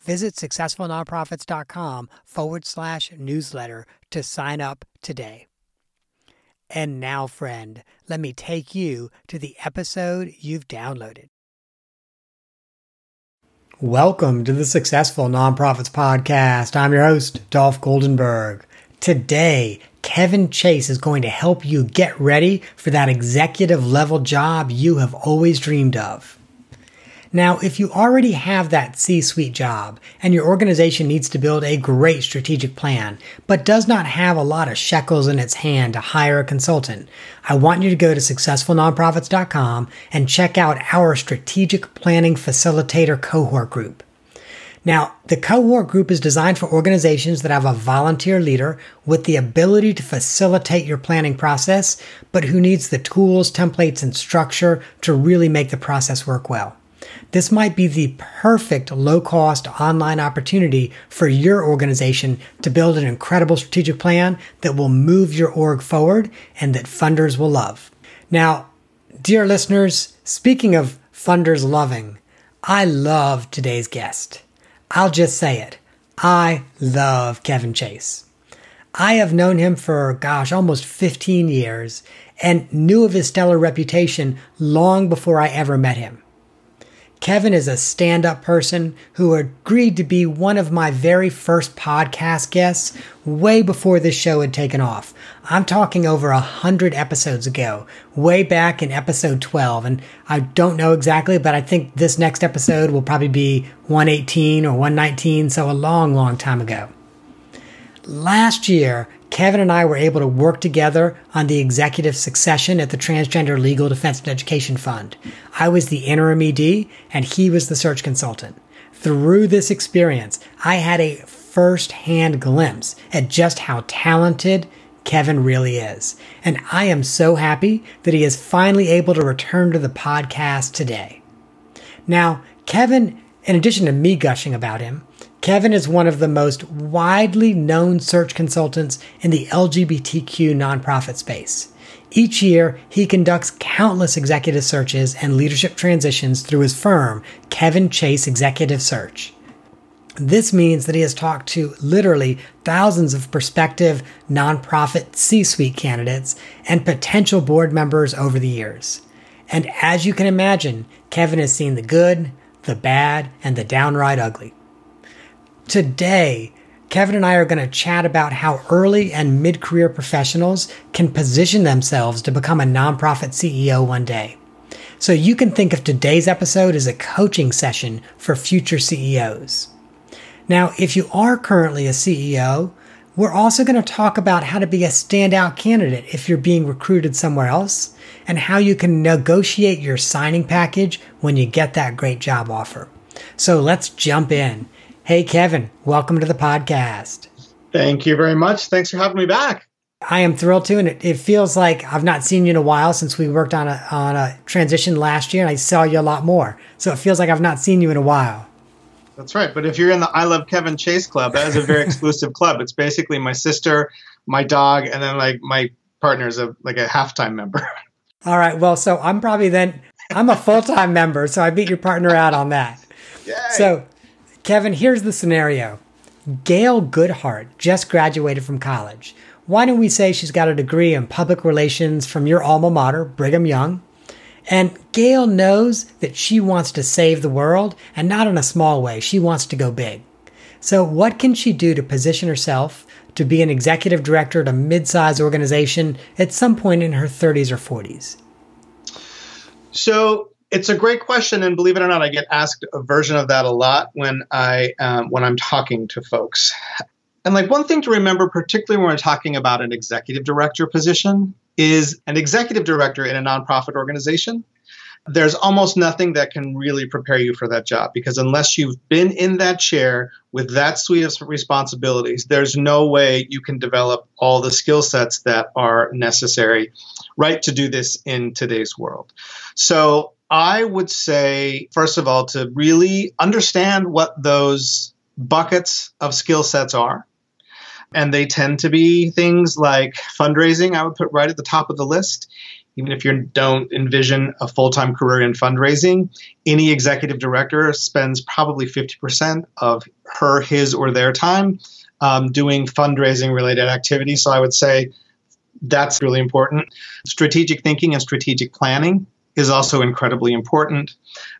Visit successfulnonprofits.com forward slash newsletter to sign up today. And now, friend, let me take you to the episode you've downloaded. Welcome to the Successful Nonprofits Podcast. I'm your host, Dolph Goldenberg. Today, Kevin Chase is going to help you get ready for that executive level job you have always dreamed of. Now, if you already have that C suite job and your organization needs to build a great strategic plan, but does not have a lot of shekels in its hand to hire a consultant, I want you to go to successfulnonprofits.com and check out our strategic planning facilitator cohort group. Now, the cohort group is designed for organizations that have a volunteer leader with the ability to facilitate your planning process, but who needs the tools, templates, and structure to really make the process work well. This might be the perfect low cost online opportunity for your organization to build an incredible strategic plan that will move your org forward and that funders will love. Now, dear listeners, speaking of funders loving, I love today's guest. I'll just say it. I love Kevin Chase. I have known him for, gosh, almost 15 years and knew of his stellar reputation long before I ever met him. Kevin is a stand up person who agreed to be one of my very first podcast guests way before this show had taken off. I'm talking over a hundred episodes ago, way back in episode 12. And I don't know exactly, but I think this next episode will probably be 118 or 119, so a long, long time ago. Last year, Kevin and I were able to work together on the executive succession at the Transgender Legal Defense and Education Fund. I was the interim ED and he was the search consultant. Through this experience, I had a first hand glimpse at just how talented Kevin really is. And I am so happy that he is finally able to return to the podcast today. Now, Kevin, in addition to me gushing about him, Kevin is one of the most widely known search consultants in the LGBTQ nonprofit space. Each year, he conducts countless executive searches and leadership transitions through his firm, Kevin Chase Executive Search. This means that he has talked to literally thousands of prospective nonprofit C suite candidates and potential board members over the years. And as you can imagine, Kevin has seen the good, the bad, and the downright ugly. Today, Kevin and I are going to chat about how early and mid career professionals can position themselves to become a nonprofit CEO one day. So you can think of today's episode as a coaching session for future CEOs. Now, if you are currently a CEO, we're also going to talk about how to be a standout candidate if you're being recruited somewhere else and how you can negotiate your signing package when you get that great job offer. So let's jump in. Hey, Kevin, welcome to the podcast. Thank you very much. Thanks for having me back. I am thrilled to, and it, it, feels like I've not seen you in a while since we worked on a on a transition last year, and I saw you a lot more. So it feels like I've not seen you in a while. That's right. But if you're in the I Love Kevin Chase Club, that is a very exclusive club. It's basically my sister, my dog, and then like my partner is a like a halftime member. All right. Well, so I'm probably then I'm a full time member, so I beat your partner out on that. Yay. So, Kevin, here's the scenario Gail Goodhart just graduated from college. Why don't we say she's got a degree in public relations from your alma mater, Brigham Young? And Gail knows that she wants to save the world, and not in a small way. She wants to go big. So, what can she do to position herself to be an executive director at a mid sized organization at some point in her 30s or 40s? So, it's a great question, and believe it or not, I get asked a version of that a lot when I um, when I'm talking to folks. And like one thing to remember, particularly when we're talking about an executive director position, is an executive director in a nonprofit organization. There's almost nothing that can really prepare you for that job because unless you've been in that chair with that suite of responsibilities, there's no way you can develop all the skill sets that are necessary, right, to do this in today's world. So I would say, first of all, to really understand what those buckets of skill sets are. And they tend to be things like fundraising, I would put right at the top of the list. Even if you don't envision a full time career in fundraising, any executive director spends probably 50% of her, his, or their time um, doing fundraising related activities. So I would say that's really important. Strategic thinking and strategic planning is also incredibly important.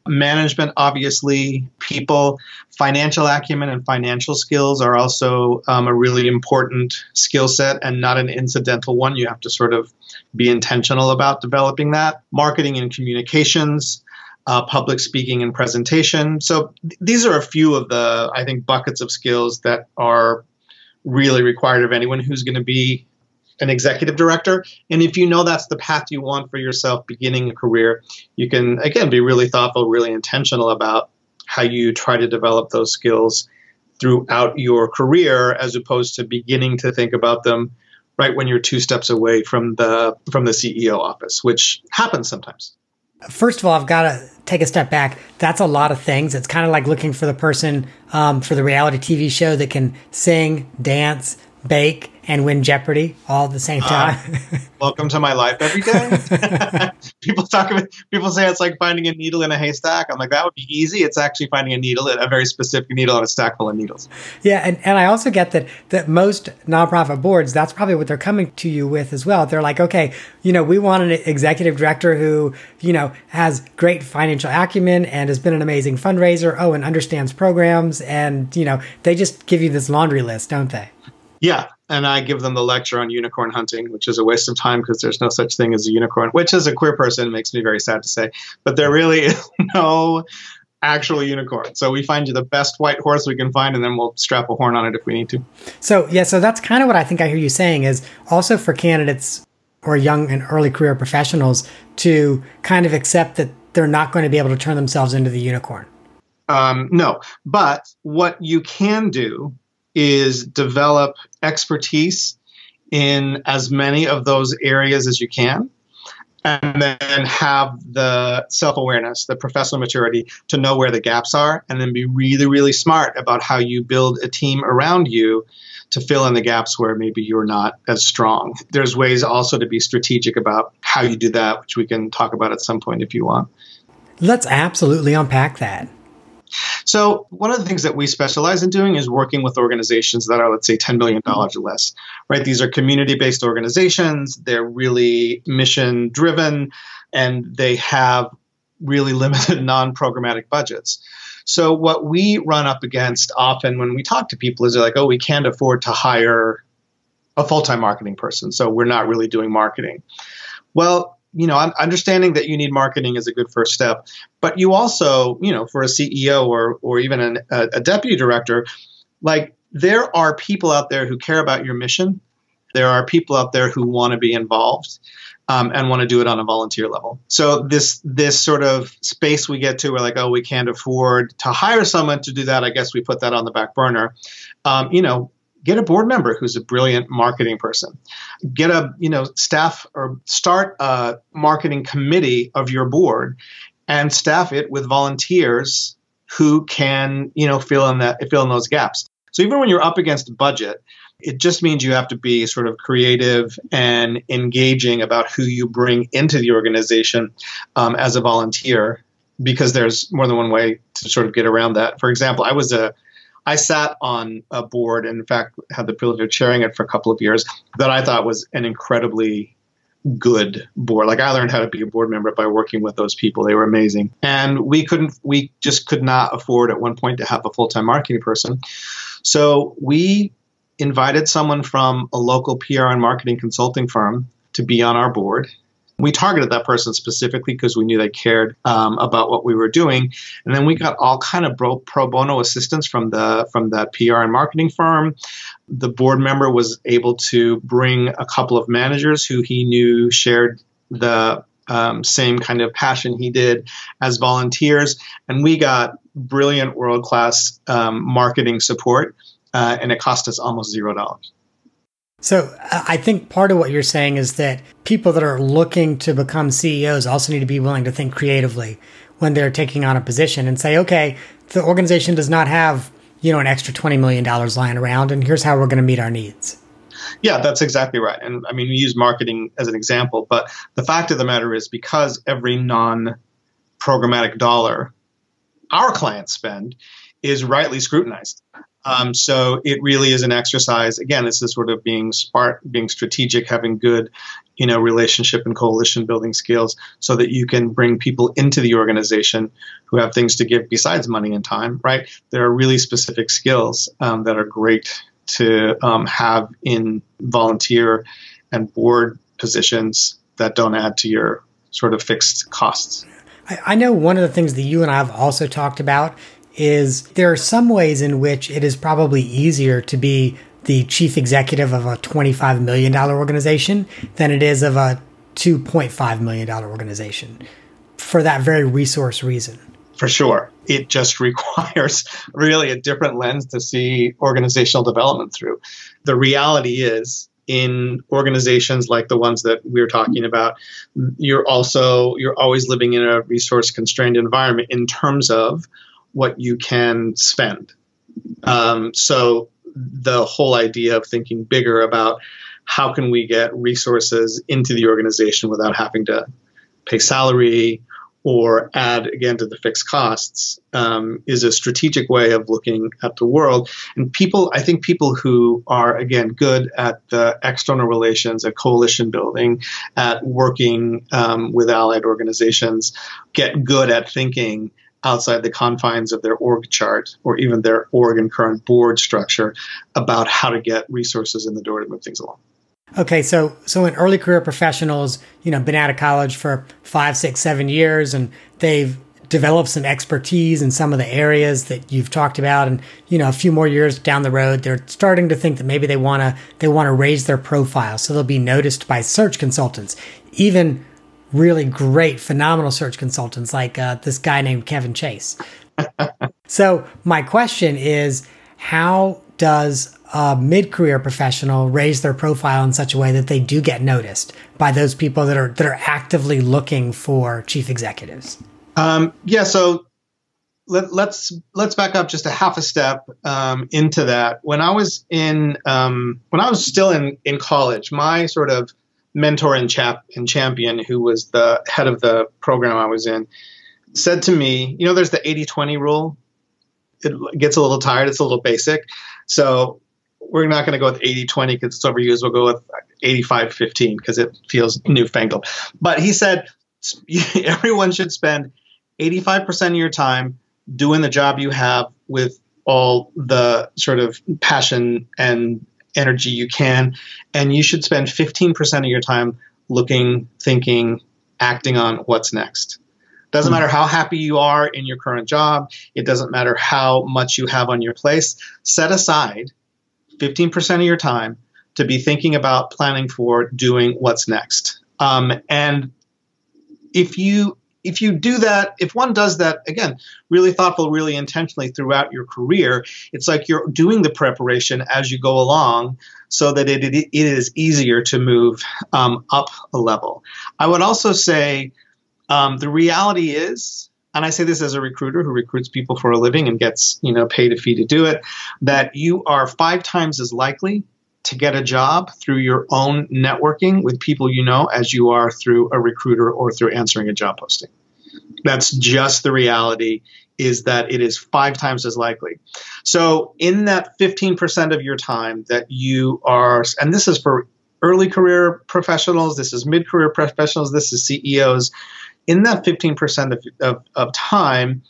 Management, obviously, people, financial acumen, and financial skills are also um, a really important skill set and not an incidental one. You have to sort of be intentional about developing that. Marketing and communications. Uh, public speaking and presentation. So th- these are a few of the, I think, buckets of skills that are really required of anyone who's going to be an executive director. And if you know that's the path you want for yourself beginning a career, you can, again, be really thoughtful, really intentional about how you try to develop those skills throughout your career as opposed to beginning to think about them right when you're two steps away from the from the CEO office, which happens sometimes. First of all, I've got to take a step back. That's a lot of things. It's kind of like looking for the person um, for the reality TV show that can sing, dance, bake, and win Jeopardy all at the same uh, time. Uh, welcome to my life every day. people talk about people say it's like finding a needle in a haystack. I'm like that would be easy. It's actually finding a needle, a very specific needle on a stack full of needles. Yeah, and, and I also get that that most nonprofit boards, that's probably what they're coming to you with as well. They're like, okay, you know, we want an executive director who, you know, has great financial acumen and has been an amazing fundraiser. Oh, and understands programs and, you know, they just give you this laundry list, don't they? Yeah, and I give them the lecture on unicorn hunting, which is a waste of time because there's no such thing as a unicorn, which as a queer person makes me very sad to say. But there really is no actual unicorn. So we find you the best white horse we can find, and then we'll strap a horn on it if we need to. So yeah, so that's kind of what I think I hear you saying is also for candidates or young and early career professionals to kind of accept that they're not going to be able to turn themselves into the unicorn. Um, no, but what you can do is develop expertise in as many of those areas as you can and then have the self-awareness the professional maturity to know where the gaps are and then be really really smart about how you build a team around you to fill in the gaps where maybe you're not as strong. There's ways also to be strategic about how you do that which we can talk about at some point if you want. Let's absolutely unpack that so, one of the things that we specialize in doing is working with organizations that are, let's say, $10 million or less, right? These are community based organizations, they're really mission driven, and they have really limited non programmatic budgets. So, what we run up against often when we talk to people is they're like, oh, we can't afford to hire a full time marketing person, so we're not really doing marketing. Well, you know, understanding that you need marketing is a good first step. But you also, you know, for a CEO or or even an, a, a deputy director, like there are people out there who care about your mission. There are people out there who want to be involved um, and want to do it on a volunteer level. So this this sort of space we get to, we're like, oh, we can't afford to hire someone to do that. I guess we put that on the back burner. Um, you know, get a board member who's a brilliant marketing person get a you know staff or start a marketing committee of your board and staff it with volunteers who can you know fill in that fill in those gaps so even when you're up against budget It just means you have to be sort of creative and engaging about who you bring into the organization um, as a volunteer, because there's more than one way to sort of get around that. For example, I was a I sat on a board, and in fact, had the privilege of chairing it for a couple of years. That I thought was an incredibly good board. Like I learned how to be a board member by working with those people. They were amazing. And we couldn't we just could not afford at one point to have a full-time marketing person. So we invited someone from a local PR and marketing consulting firm to be on our board. We targeted that person specifically because we knew they cared um, about what we were doing, and then we got all kind of pro, pro bono assistance from the from that PR and marketing firm. The board member was able to bring a couple of managers who he knew shared the um, same kind of passion he did as volunteers, and we got brilliant world class um, marketing support, uh, and it cost us almost zero dollars. So uh, I think part of what you're saying is that people that are looking to become CEOs also need to be willing to think creatively when they're taking on a position and say, okay, the organization does not have, you know, an extra $20 million lying around and here's how we're going to meet our needs. Yeah, that's exactly right. And I mean, we use marketing as an example, but the fact of the matter is because every non programmatic dollar our clients spend is rightly scrutinized. Um, so it really is an exercise. Again, this is sort of being smart, being strategic, having good, you know, relationship and coalition building skills, so that you can bring people into the organization who have things to give besides money and time. Right? There are really specific skills um, that are great to um, have in volunteer and board positions that don't add to your sort of fixed costs. I know one of the things that you and I have also talked about is there are some ways in which it is probably easier to be the chief executive of a $25 million organization than it is of a $2.5 million organization for that very resource reason. For sure. It just requires really a different lens to see organizational development through. The reality is, in organizations like the ones that we're talking about, you're also you're always living in a resource constrained environment in terms of what you can spend. Um, so the whole idea of thinking bigger about how can we get resources into the organization without having to pay salary or add again to the fixed costs um, is a strategic way of looking at the world. And people, I think people who are again good at the external relations, at coalition building, at working um, with allied organizations, get good at thinking outside the confines of their org chart or even their org and current board structure about how to get resources in the door to move things along. Okay, so so in early career professionals, you know, been out of college for five, six, seven years, and they've developed some expertise in some of the areas that you've talked about, and you know, a few more years down the road, they're starting to think that maybe they want to they want to raise their profile, so they'll be noticed by search consultants, even really great, phenomenal search consultants like uh, this guy named Kevin Chase. so, my question is how does a mid career professional raise their profile in such a way that they do get noticed by those people that are that are actively looking for chief executives? Um, yeah, so let, us let's, let's back up just a half a step um, into that. When I was in um, when I was still in in college, my sort of mentor and chap and champion, who was the head of the program I was in, said to me, you know, there's the 80-20 rule. It gets a little tired. It's a little basic. So we're not going to go with 80-20 because it's overused. We'll go with 85-15 because it feels newfangled. But he said everyone should spend 85% of your time doing the job you have with all the sort of passion and energy you can. And you should spend 15% of your time looking, thinking, acting on what's next. Doesn't matter how happy you are in your current job. It doesn't matter how much you have on your place. Set aside 15% of your time to be thinking about planning for doing what's next. Um, and if you if you do that, if one does that, again, really thoughtful, really intentionally throughout your career, it's like you're doing the preparation as you go along so that it, it, is easier to move um, up a level. I would also say um, the reality is, and I say this as a recruiter who recruits people for a living and gets you know paid a fee to do it, that you are five times as likely to get a job through your own networking with people you know as you are through a recruiter or through answering a job posting. That's just the reality is that it is five times as likely. So, in that 15% of your time that you are, and this is for early career professionals, this is mid career professionals, this is CEOs, in that 15% of, of, of time,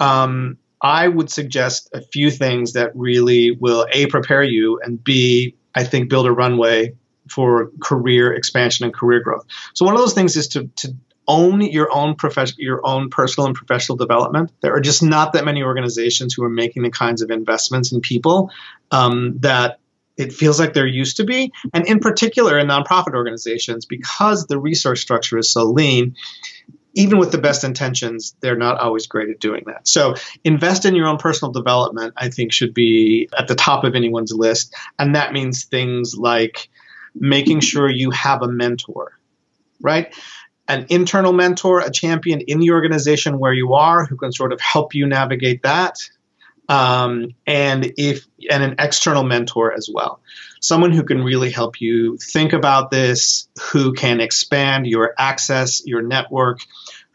um, I would suggest a few things that really will A, prepare you, and B, I think build a runway for career expansion and career growth. So, one of those things is to, to own your own profession, your own personal and professional development. There are just not that many organizations who are making the kinds of investments in people um, that it feels like there used to be. And in particular, in nonprofit organizations, because the resource structure is so lean, even with the best intentions, they're not always great at doing that. So, invest in your own personal development, I think, should be at the top of anyone's list. And that means things like making sure you have a mentor, right? An internal mentor, a champion in the organization where you are who can sort of help you navigate that. Um, and if and an external mentor as well, someone who can really help you think about this, who can expand your access, your network,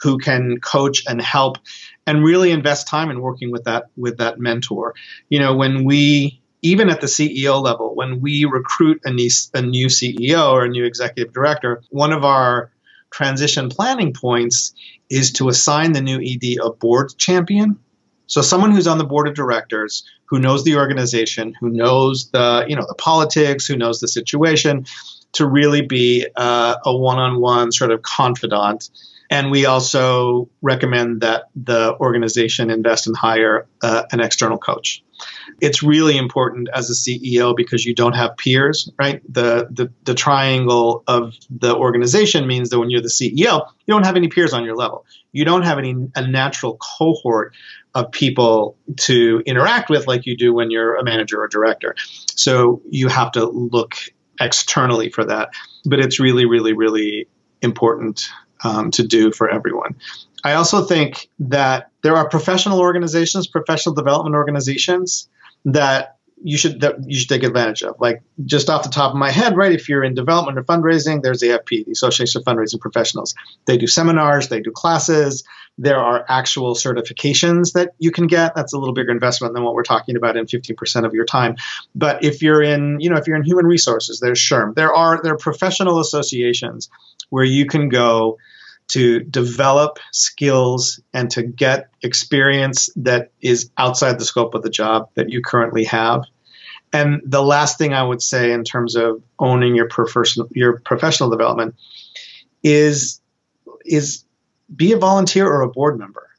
who can coach and help, and really invest time in working with that with that mentor. You know, when we even at the CEO level, when we recruit a new, a new CEO or a new executive director, one of our transition planning points is to assign the new ED a board champion. So someone who's on the board of directors, who knows the organization, who knows the you know the politics, who knows the situation, to really be uh, a one-on-one sort of confidant. And we also recommend that the organization invest and hire uh, an external coach. It's really important as a CEO because you don't have peers, right? The, the the triangle of the organization means that when you're the CEO, you don't have any peers on your level. You don't have any a natural cohort of people to interact with like you do when you're a manager or director. So you have to look externally for that. But it's really, really, really important um, to do for everyone. I also think that there are professional organizations, professional development organizations that you should that you should take advantage of. Like just off the top of my head, right? If you're in development or fundraising, there's AFP, the Association of Fundraising Professionals. They do seminars, they do classes. There are actual certifications that you can get. That's a little bigger investment than what we're talking about in 15% of your time. But if you're in, you know, if you're in human resources, there's SHRM. There are there are professional associations where you can go to develop skills and to get experience that is outside the scope of the job that you currently have. And the last thing I would say in terms of owning your professional your professional development is is be a volunteer or a board member.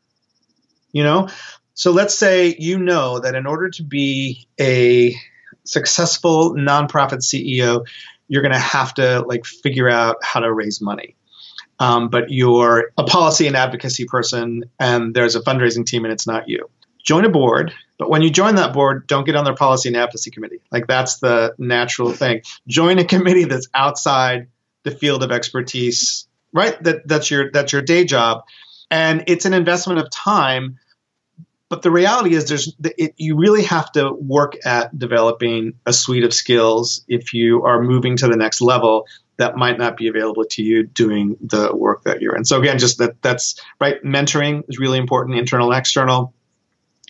You know, so let's say you know that in order to be a successful nonprofit CEO, you're going to have to like figure out how to raise money um, but you're a policy and advocacy person and there's a fundraising team and it's not you. Join a board, but when you join that board, don't get on their policy and advocacy committee. Like that's the natural thing. Join a committee that's outside the field of expertise, right? That that's your that's your day job, and it's an investment of time. But the reality is, there's it, you really have to work at developing a suite of skills if you are moving to the next level that might not be available to you doing the work that you're in. So again, just that that's right. Mentoring is really important, internal external.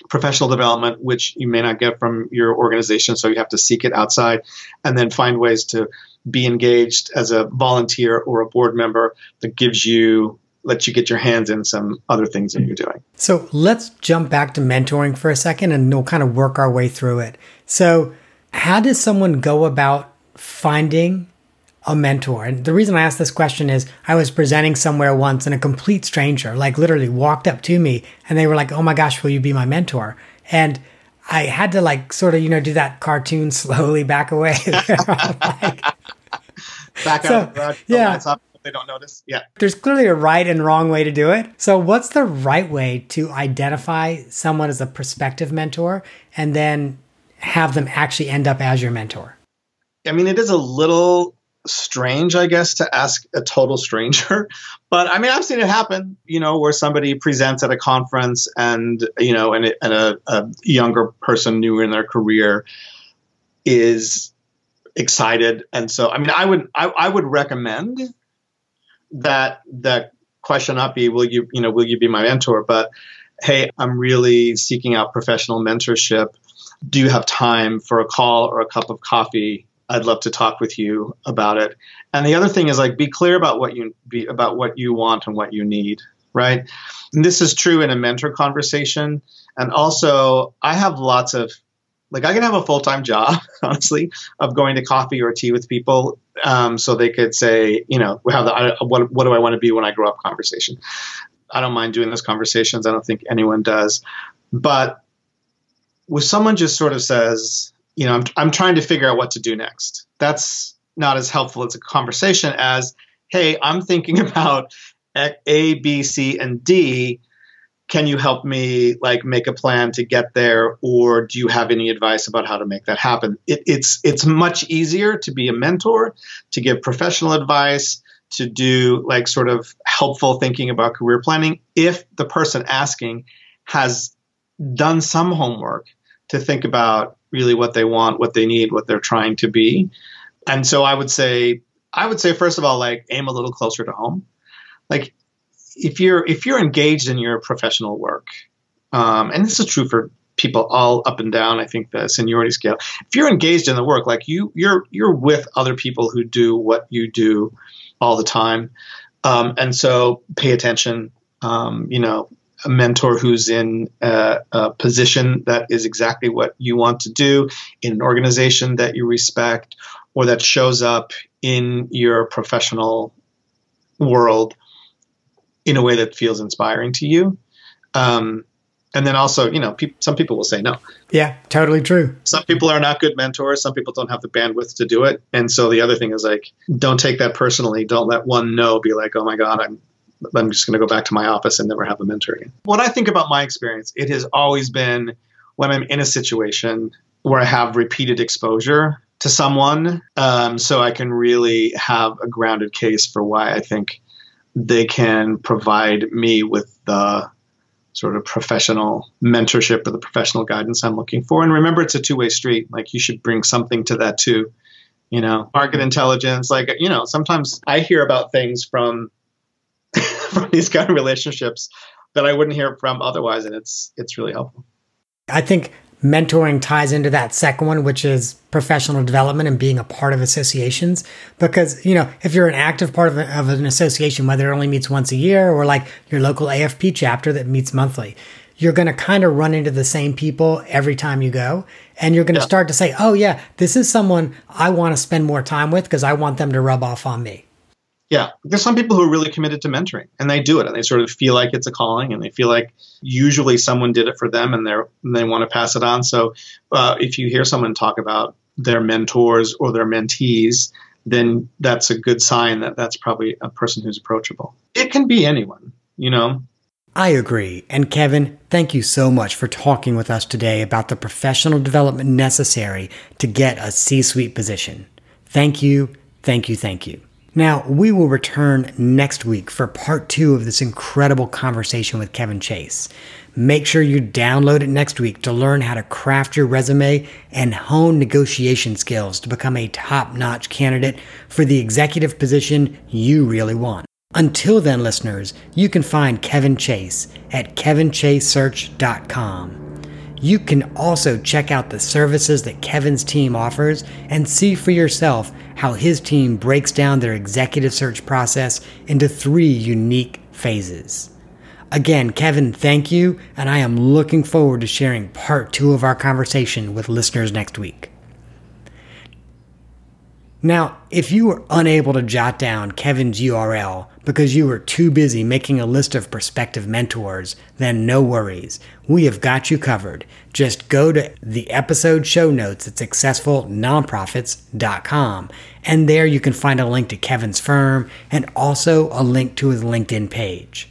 Professional development, which you may not get from your organization, so you have to seek it outside, and then find ways to be engaged as a volunteer or a board member that gives you lets you get your hands in some other things that you're doing. So let's jump back to mentoring for a second and we'll kind of work our way through it. So, how does someone go about finding a mentor? And the reason I asked this question is I was presenting somewhere once and a complete stranger, like literally walked up to me and they were like, Oh my gosh, will you be my mentor? And I had to like sort of, you know, do that cartoon slowly back away. like, back so, yeah. Up, they don't notice. Yeah. There's clearly a right and wrong way to do it. So what's the right way to identify someone as a prospective mentor and then have them actually end up as your mentor? I mean, it is a little strange, I guess, to ask a total stranger. But I mean, I've seen it happen, you know, where somebody presents at a conference and, you know, and, and a, a, younger person new in their career is excited. And so, I mean, I would I, I would recommend that the question not be will you you know will you be my mentor, but hey, I'm really seeking out professional mentorship. Do you have time for a call or a cup of coffee? I'd love to talk with you about it. And the other thing is like be clear about what you be about what you want and what you need, right? And this is true in a mentor conversation. And also, I have lots of like I can have a full time job, honestly, of going to coffee or tea with people, um, so they could say, you know, we have the what what do I want to be when I grow up conversation. I don't mind doing those conversations. I don't think anyone does, but with someone just sort of says, you know, I'm I'm trying to figure out what to do next. That's not as helpful as a conversation as, hey, I'm thinking about A, B, C, and D. Can you help me like make a plan to get there? Or do you have any advice about how to make that happen? It, it's it's much easier to be a mentor to give professional advice to do like sort of helpful thinking about career planning if the person asking has done some homework to think about really what they want what they need what they're trying to be and so i would say i would say first of all like aim a little closer to home like if you're if you're engaged in your professional work, um, and this is true for people all up and down. I think the seniority scale. If you're engaged in the work, like you, you're you're with other people who do what you do all the time, um, and so pay attention. Um, you know, a mentor who's in a, a, position that is exactly what you want to do in an organization that you respect, or that shows up in your professional world in a way that feels inspiring to you. Um, and then also, you know, pe- some people will say no. Yeah, totally true. Some people are not good mentors. Some people don't have the bandwidth to do it. And so the other thing is like, don't take that personally. Don't let one no be like, oh my God, I'm I'm just going to go back to my office and never have a mentor again. When I think about my experience, it has always been when I'm in a situation where I have repeated exposure to someone, um, so I can really have a grounded case for why I think they can provide me with the sort of professional mentorship or the professional guidance I'm looking for. And remember, it's a two way street. Like you should bring something to that too. You know, market intelligence. Like you know, sometimes I hear about things from from these kind of relationships that I wouldn't hear from otherwise, and it's it's really helpful. I think mentoring ties into that second one, which is professional development and being a part of associations. Because, you know, if you're an active part of, a, of an association, whether it only meets once a year or like your local AFP chapter that meets monthly, you're going to kind of run into the same people every time you go. And you're going to yeah. start to say, oh, yeah, this is someone I want to spend more time with because I want them to rub off on me. Yeah, there's some people who are really committed to mentoring and they do it and they sort of feel like it's a calling and they feel like usually someone did it for them and they're and they want to pass it on. So uh, if you hear someone talk about their mentors or their mentees, then that's a good sign that that's probably a person who's approachable. It can be anyone, you know. I agree. And Kevin, thank you so much for talking with us today about the professional development necessary to get a C suite position. Thank you, thank you, thank you. Now, we will return next week for part two of this incredible conversation with Kevin Chase. Make sure you download it next week to learn how to craft your resume and hone negotiation skills to become a top notch candidate for the executive position you really want. Until then, listeners, you can find Kevin Chase at kevinchasesearch.com. You can also check out the services that Kevin's team offers and see for yourself how his team breaks down their executive search process into three unique phases. Again, Kevin, thank you, and I am looking forward to sharing part two of our conversation with listeners next week. Now, if you were unable to jot down Kevin's URL because you were too busy making a list of prospective mentors, then no worries. We have got you covered. Just go to the episode show notes at successfulnonprofits.com, and there you can find a link to Kevin's firm and also a link to his LinkedIn page.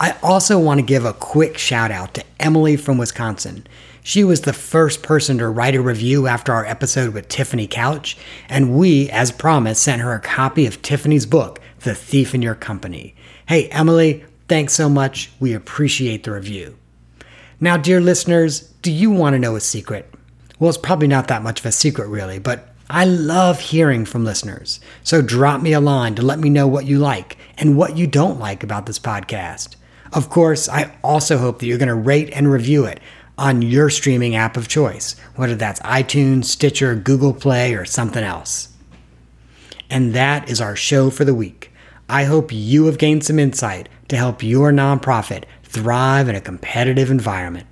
I also want to give a quick shout out to Emily from Wisconsin. She was the first person to write a review after our episode with Tiffany Couch, and we, as promised, sent her a copy of Tiffany's book, The Thief in Your Company. Hey, Emily, thanks so much. We appreciate the review. Now, dear listeners, do you want to know a secret? Well, it's probably not that much of a secret, really, but I love hearing from listeners, so drop me a line to let me know what you like and what you don't like about this podcast. Of course, I also hope that you're going to rate and review it on your streaming app of choice, whether that's iTunes, Stitcher, Google Play, or something else. And that is our show for the week. I hope you have gained some insight to help your nonprofit thrive in a competitive environment.